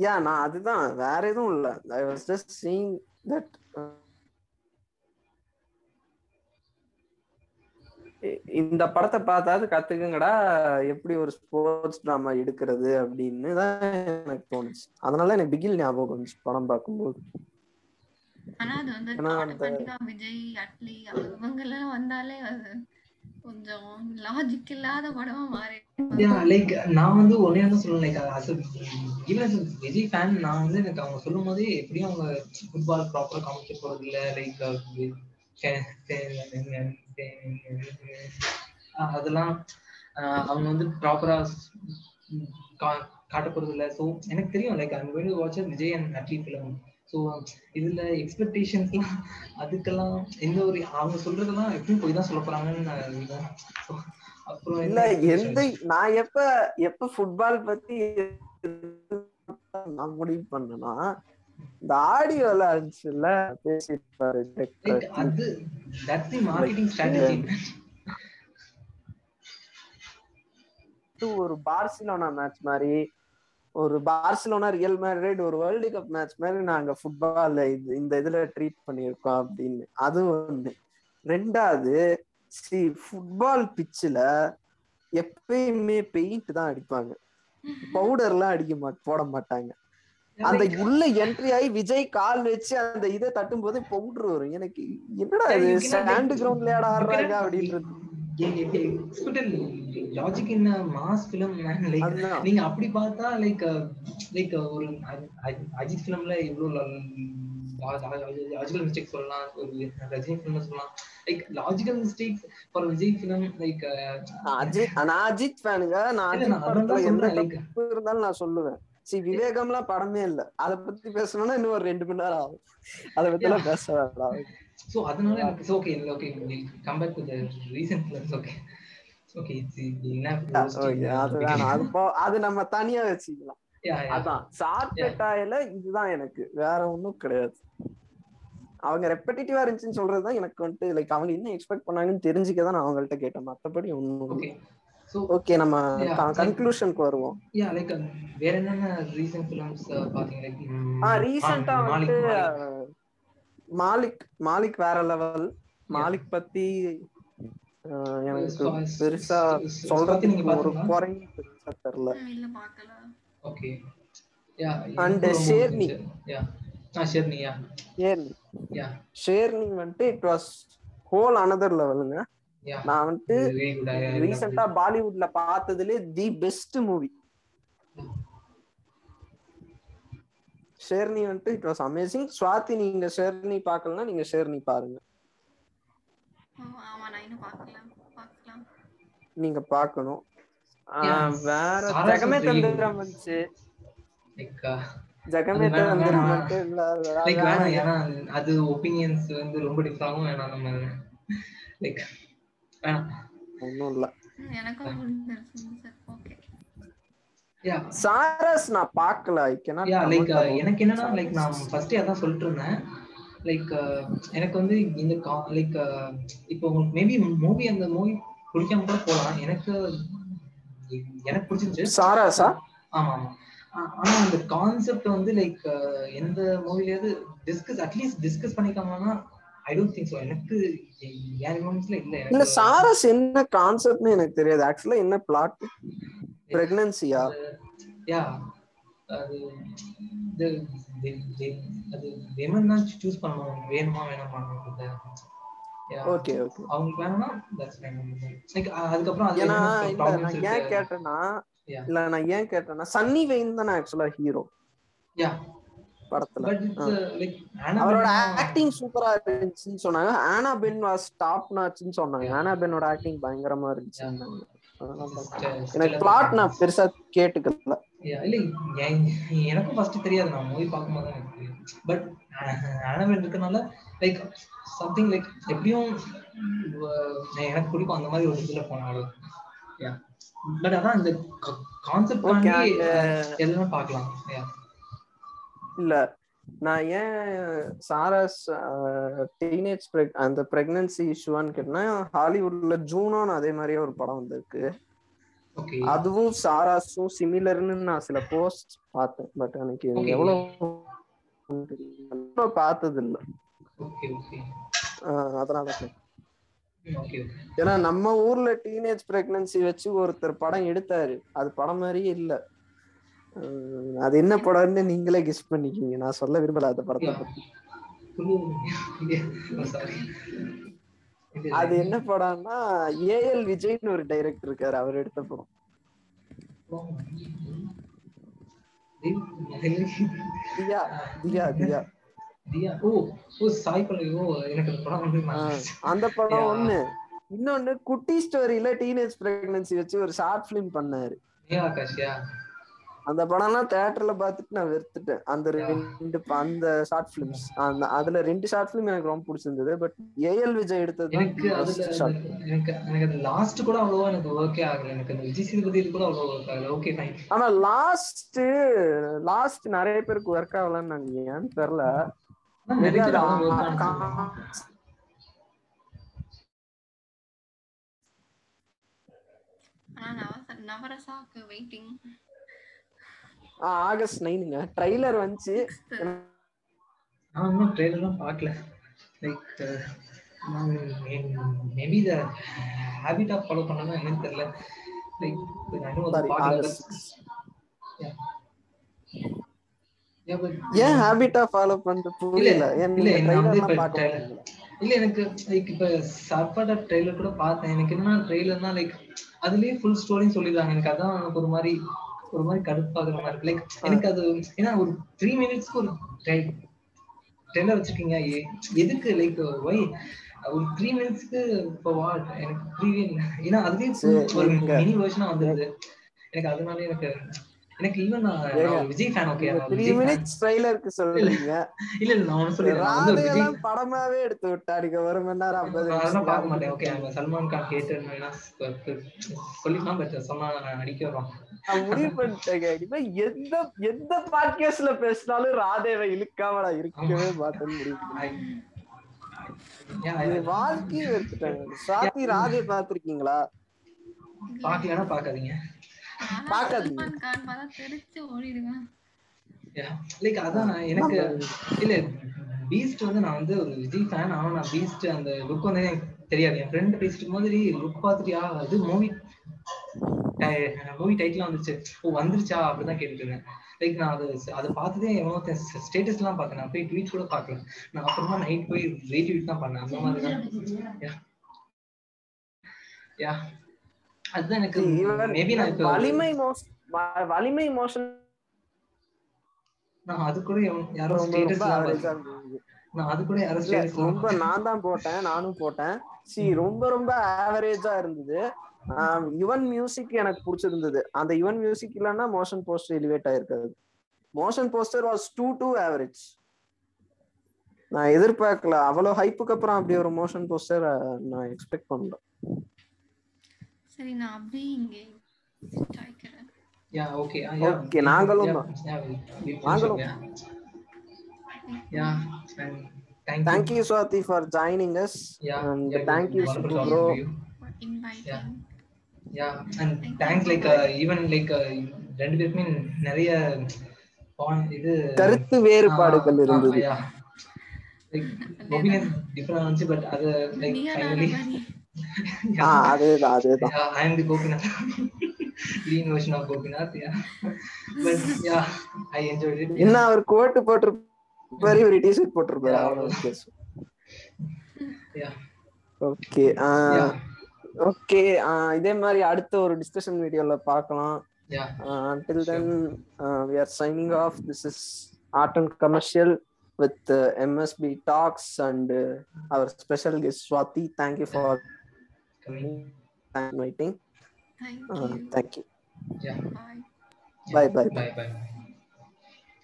யா நான் அதுதான். வேற எதுவும் இல்ல. I was just seeing that இந்த படத்தை பார்த்தாவது கத்துக்குங்கடா. எப்படி ஒரு ஸ்போர்ட்ஸ் டிராமா எடுக்கிறது அப்படின்னு தான் எனக்கு தோணுச்சு. அதனால எனக்கு பிகில் ஞாபகம் வந்துச்சு படம் பார்க்கும்போது. ஆனா அது வந்து விஜய் அட்லி அவங்க எல்லாம் வந்தாலே கொஞ்சம் லாஜிக் இல்லாத படமா மாறி லைக் நான் வந்து ஒன்னே தான் சொல்லுவேன் like as even Vijay fan நான் வந்து எனக்கு அவங்க சொல்லும் போதே எப்படியும் அவங்க ஃபுட்பால் ப்ராப்பரா காமிக்க போறது இல்ல லைக் அதெல்லாம் அவங்க வந்து ப்ராப்பரா காட்ட போறது இல்ல. ஸோ எனக்கு தெரியும் like I'm going to watch Vijay and Atlee film so இதுல எக்ஸ்பெக்டேஷன்ஸ்லாம் அதுக்கெல்லாம் எந்த ஒரு அவங்க சொல்றதெல்லாம் எப்பயும் போய் தான் சொல்ல போறாங்கன்னு அப்புறம் இல்ல எந்த நான் எப்ப எப்ப ஃபுட்பால் பத்தி நான் முடிவு பண்ணேன்னா இந்த ஆடியோல இருந்துச்சுல்ல பேசிட்டு அது that's the marketing strategy. ஒரு பார்சிலோனா மேட்ச் மாதிரி ஒரு பார்சிலோனா ரியல் மேட்ரிட் ஒரு வேர்ல்டு கப் மேட்ச் மாதிரி நாங்க ஃபுட்பால் இது இந்த இதுல ட்ரீட் பண்ணியிருக்கோம் அப்படின்னு. அது ஒண்ணு. ரெண்டாவது சி ஃபுட்பால் பிச்சில் எப்பயுமே பெயிண்ட் தான் அடிப்பாங்க. பவுடர்லாம் அடிக்க மாட் போட மாட்டாங்க. அந்த உள்ள என்ட்ரி ஆகி விஜய் கால் வச்சு அந்த இதை தட்டும் போது பவுடர் வரும். எனக்கு என்னடா இது? ஸ்டாண்ட் கிரவுண்ட்ல ஆடுறாங்க you cannot- அப்படின்றது. லாஜிக் என்ன? மாஸ் பிலிம் லைக் அதுதான். நீங்க அப்படி பார்த்தா லைக் லைக் ஒரு அஜ்- அஜ்- அஜித் பிலிம்ல இவ்வளவு லாஜிக்கல் மிஸ்டேக் சொல்லலாம். ஒரு ரஜினி பிலிம் சொல்லலாம். Like logical mistake for Vijay film like Ajith நான் அஜித் ஃபேனுங்க நான் அஜித் படத்துல எந்த இருந்தாலும் நான் சொல்லுவேன். சி விவேகம்லாம் படமே இல்ல. அத பத்தி பேசணும்னா இன்னும் ஒரு ரெண்டு மணி நேரம் ஆகும். அத பத்தி எல்லாம் பேச வேண்டாம். ஸோ அதனால எனக்கு okay okay come back to the recent films okay okay என்ன Okay, அது வேணாம். அது அது நம்ம தனியா வச்சுக்கலாம். அதான் சார்பேட்டாயில இதுதான் எனக்கு. வேற ஒண்ணும் கிடையாது. அவங்க ரெப்படிட்டிவா இருந்துச்சுன்னு சொல்றதுதான் எனக்கு வந்துட்டு லைக் அவங்க என்ன எக்ஸ்பெக்ட் பண்ணாங்கன்னு தெரிஞ்சுக்க தான் நான் அவங்கள்ட்ட கேட்டேன். மத்தபடி ஒண்ணும் ஓகே நம்ம. கன்க்ளூஷனுக்கு வருவோம். யா லைக் வேற என்னென்ன ரீசன்ட் ஃபிலிம்ஸ் பாத்தீங்க? லைக் ஆ ரீசெண்டா வந்து மாலிக் மாலிக். வேற லெவல் மாலிக் பத்தி எனக்கு பெருசா சொல்றதுக்கு நீங்க ஒரு? குறை பெருசா தெரியல. இல்ல பாக்கல. Okay yeah And ஷேர்னி. யா ஆ ஷேர்னி யா ஷேர்னி யா ஷேர்னி வந்துட்டு இட் வாஸ் ஹோல் அனதர் லெவலுங்க நான் வந்துட்டு ரீசெண்டா பாலிவுட்ல பார்த்ததுலே தி பெஸ்ட் மூவி. ஷேர்னி வந்துட்டு இட் வாஸ் அமேசிங் ஸ்வாதி நீங்க ஷேர்னி பார்க்கலன்னா நீங்க ஷேர்னி பாருங்க. நீங்க பார்க்கணும். வேற ஜெகமே. தந்திரம் வந்துச்சு. லைக் ஜெகமே தந்திரம் இல்ல அது ஒப்பீனியன்ஸ் வந்து ரொம்ப டிஃபராகவும் வேணாம் நம்ம. லைக் ஒண்ணும் இல்ல. சாரஸ் நான் பார்க்கல. லைக் about எனக்கு என்னன்னா. லைக் நான் ஃபர்ஸ்டே அதான் சொல்லிட்டு இருந்தேன் லைக் எனக்கு வந்து இந்த லைக் இப்போ உங்களுக்கு மேபி மூவி அந்த மூவி பிடிக்காம கூட போகலாம் எனக்கு எனக்கு பிடிச்சிருந்துச்சு. சாராஸா? ஆமா ஆமா. ஆனா அந்த கான்செப்ட் வந்து லைக் எந்த மூவிலயாவது டிஸ்கஸ் அட்லீஸ்ட் டிஸ்கஸ் பண்ணிக்காமனா ஐ டோன்ட் திங்க் ஸோ எனக்கு என் ரிமம்பர்ஸ்ல இல்ல. எனக்கு சாரஸ் என்ன கான்செப்ட்னு எனக்கு தெரியாது. ஆக்சுவலா என்ன பிளாட் பிரெக்னன்சியா யா அது அது women தான் சூஸ் பண்ணணும். வேணுமா வேணாமா. ஓகே ஓகே அவங்களுக்கு வேணும்னா லைக் அதுக்கப்புறம் அது நான் ஏன் கேட்டேன்னா. இல்ல நான் ஏன் கேட்டேன்னா சன்னி வெயின் தானே ஆக்சுவலா ஹீரோ யா படத்துல. லைக் அவரோட ஆக்டிங் சூப்பரா இருந்துச்சுன்னு சொன்னாங்க. ஆனா பென் வாஸ் டாப் நாச்சுன்னு சொன்னாங்க. ஆனா பென்னோட ஆக்டிங் பயங்கரமா இருந்துச்சு. எனக்கு பிளாட் நான் பெருசா கேட்டுக்கல. இல்ல என்- எனக்கும் ஃபர்ஸ்ட் தெரியாது. நான் மூவி பார்க்கும்போது எனக்கு பட் ஆனவன் இருக்கனால லைக் சம்திங் லைக் எப்படியும் எனக்கு பிடிக்கும். அந்த மாதிரி ஒரு இதுல போனாலும் பட் அதான் இந்த கான்செப்ட் எல்லாம் பார்க்கலாம். இல்ல. நான் ஏன் சாராஸ் டீனேஜ் அந்த பிரெக்னன்சி இஷ்யூவான்னு கேட்டேன்னா ஹாலிவுட்ல ஜூனோன்னு அதே மாதிரியே ஒரு படம் வந்திருக்கு. அதுவும் சாராஸும் சிமிலர்னு நான் சில போஸ்ட் பார்த்தேன். பட் எனக்கு. எவ்வளவு பார்த்தது இல்ல அதனால ஏன்னா நம்ம ஊர்ல டீனேஜ் பிரெக்னன்சி வச்சு ஒருத்தர் படம் எடுத்தாரு. அது படம் மாதிரியே இல்ல. அது என்ன படம்னு நீங்களே கெஸ் பண்ணிக்கிங்க நான் சொல்ல விரும்பல அந்த படத்தை அது என்ன படம்னா ஏஎல் விஜய்னு ஒரு டைரக்டர் இருக்காரு. அவர் எடுத்த படம். தியா அந்த படம். ஒண்ணு. இன்னொன்னு குட்டி ஸ்டோரியில டீனேஜ் பிரெக்னன்சி வச்சு ஒரு ஷார்ட் பிலிம் பண்ணாரு. அந்த படம்லாம் தியேட்டர்ல பார்த்துட்டு நான் வெறுத்துட்டேன். அந்த ரெண்டு அந்த ஷார்ட் பிலிம்ஸ் அந்த அதுல ரெண்டு ஷார்ட் பிலிம் எனக்கு ரொம்ப பிடிச்சிருந்தது. பட் ஏஎல் விஜய் எடுத்தது எனக்கு எனக்கு எனக்கு அந்த லாஸ்ட் கூட அவ்வளவா எனக்கு ஓகே ஆகல. எனக்கு அந்த விஜய் சேதுபதி இது கூட அவ்வளோ ஒர்க் ஆகல. ஓகே ஃபைன் ஆனா லாஸ்ட் லாஸ்ட் நிறைய பேருக்கு ஒர்க் ஆகலன்னு நாங்க ஏன்னு தெரியல. நிறைய பேர் அது அவ்வளோ work ஆ- ஆனது. ஆனா நவச நவரசாக்கு வெயிட்டிங் ஆ, ஆகஸ்ட் நைனுங்க. ட்ரைலர் வந்துச்சு. நான் இன்னும் ட்ரெயிலர்லாம் பார்க்கல. Like maybe the habit of follow பண்ணணும் என்னன்னு தெரியல. லைக் ஏன் ஹேபிட்டா ஃபாலோ பண்றது புரியல? இல்ல? இல்ல எனக்கு லைக் இப்ப சாப்பாட ட்ரெய்லர் கூட பார்த்தேன். எனக்கு என்ன ட்ரெய்லர்னா லைக் அதுலயே ஃபுல் ஸ்டோரின்னு சொல்லிடுறாங்க. எனக்கு அதான் எனக்கு ஒரு மாதிரி ஒரு மாதிரி கடுப்பாகுற மாதிரி இருக்கு. லைக் எனக்கு அது ஏன்னா ஒரு த்ரீ மினிட்ஸ்க்கு ஒரு ட்ரெய்லர் வச்சிருக்கீங்க எதுக்கு? லைக் ஒய் ஒரு த்ரீ மினிட்ஸ்க்கு இப்போ வாட் எனக்கு இல்லை. ஏன்னா சரி, ஒரு மினி வெர்ஷனா வந்துருது. எனக்கு அதனால எனக்கு எனக்கு ஈவன் நான் நான் Vijay fan okay three minutes ட்ரைலருக்கு சொல்றீங்க. இல்ல இல்ல நான் நான் விஜய் ராதையெல்லாம் படமாவே எடுத்து விட்டாருங்க ஒரு மணி நேரம் ஐம்பது அதெல்லாம் பார்க்க மாட்டேன். ஓகே நம்ம சல்மான் கான் ஹேட்டர் சொல்லிக்கலாம் பட் சொன்னா அடிக்க நான் முடிவு பண்ணிட்டேங்க. இனிமே எந்த எந்த பாட்காஸ்ட்ல பேசினாலும் ராதேவை இழுக்காம நான் இருக்கவே மாட்டேன்னு முடிவு வாழ்க்கையை எடுத்துட்டாங்க சாத்தி ராதே பாத்திருக்கீங்களா பாக்கலன்னா பாக்காதீங்க ஓடிடுவேன். லைக் அதான் எனக்கு இல்ல பீஸ்ட் வந்து நான் வந்து ஒரு விஜய் ஃபேன் ஆனா நான் பீஸ்ட் அந்த லுக் வந்து எனக்கு தெரியாது. என் ஃப்ரெண்ட் பேசிட்டு மாதிரி லுக் பார்த்துட்டியா அது மூவி மூவி டைட்டில் வந்துருச்சு. ஓ வந்துருச்சா அப்படிதான் கேட்டுட்டு இருந்தேன் லைக் நான் அது அதை பார்த்ததே எவ்வளோ ஸ்டேட்டஸ் எல்லாம் பார்த்தேன். நான் போய் ட்வீட் கூட பார்க்கல நான் அப்புறமா நைட் போய் ரீட்வீட் தான் பண்ணேன். அந்த மாதிரி தான் யா. அதுதான் எனக்கு வலிமை மோஷன் வலிமை மோஷன் நான் அது கூட எவன்- யாரோ ரொம்ப. நான் அது கூட யாரோ இல்ல ஸ்டேட்டஸ் ரொம்ப நான் தான் போட்டேன் நானும் போட்டேன். சி ரொம்ப ரொம்ப ஆவரேஜா இருந்தது. யுவன் மியூசிக் எனக்கு பிடிச்சிருந்தது. அந்த யுவன் மியூசிக் இல்லைன்னா motion poster elevate ஆயிருக்காது. Motion poster was too too average நான் எதிர்பார்க்கல. அவ்வளவு ஹைப்புக்கு அப்புறம் அப்படி ஒரு மோஷன் போஸ்டர் நான் எக்ஸ்பெக்ட் பண்ணல. சரி நான் அப்படியே இங்கே sit ஆயிக்கிறேன் யா ஓகே நாங்களும் தான். நாங்களும். Yeah thank thank you Swathi for joining us and thank you bro for inviting. Yeah and thanks like even like ரெண்டு பேருக்குமே நிறைய இது கருத்து வேறுபாடுகள் இருந்தது. லைக் ஒபினியன் டிஃபரெண்ட் இருந்துச்சு பட் அது லைக் ஃபைனலி அதேதான் அதேதான் I am the Gopinath green version of Gopinath yeah but yeah I enjoyed it என்ன அவர் கோட்டு போட்டிருப்பாரு இவர் டிஷர்ட் போட்டிருப்பாரு. அவ்வளவு யா ஓகே இதே மாதிரி அடுத்த ஒரு டிஸ்கஷன் வீடியோல பார்க்கலாம் until then uh, we are signing off this is art and commercial with uh, msb talks and uh, our special guest swati thank you for coming inviting thank uh, you. thank you. Yeah. Bye. Bye, bye. bye bye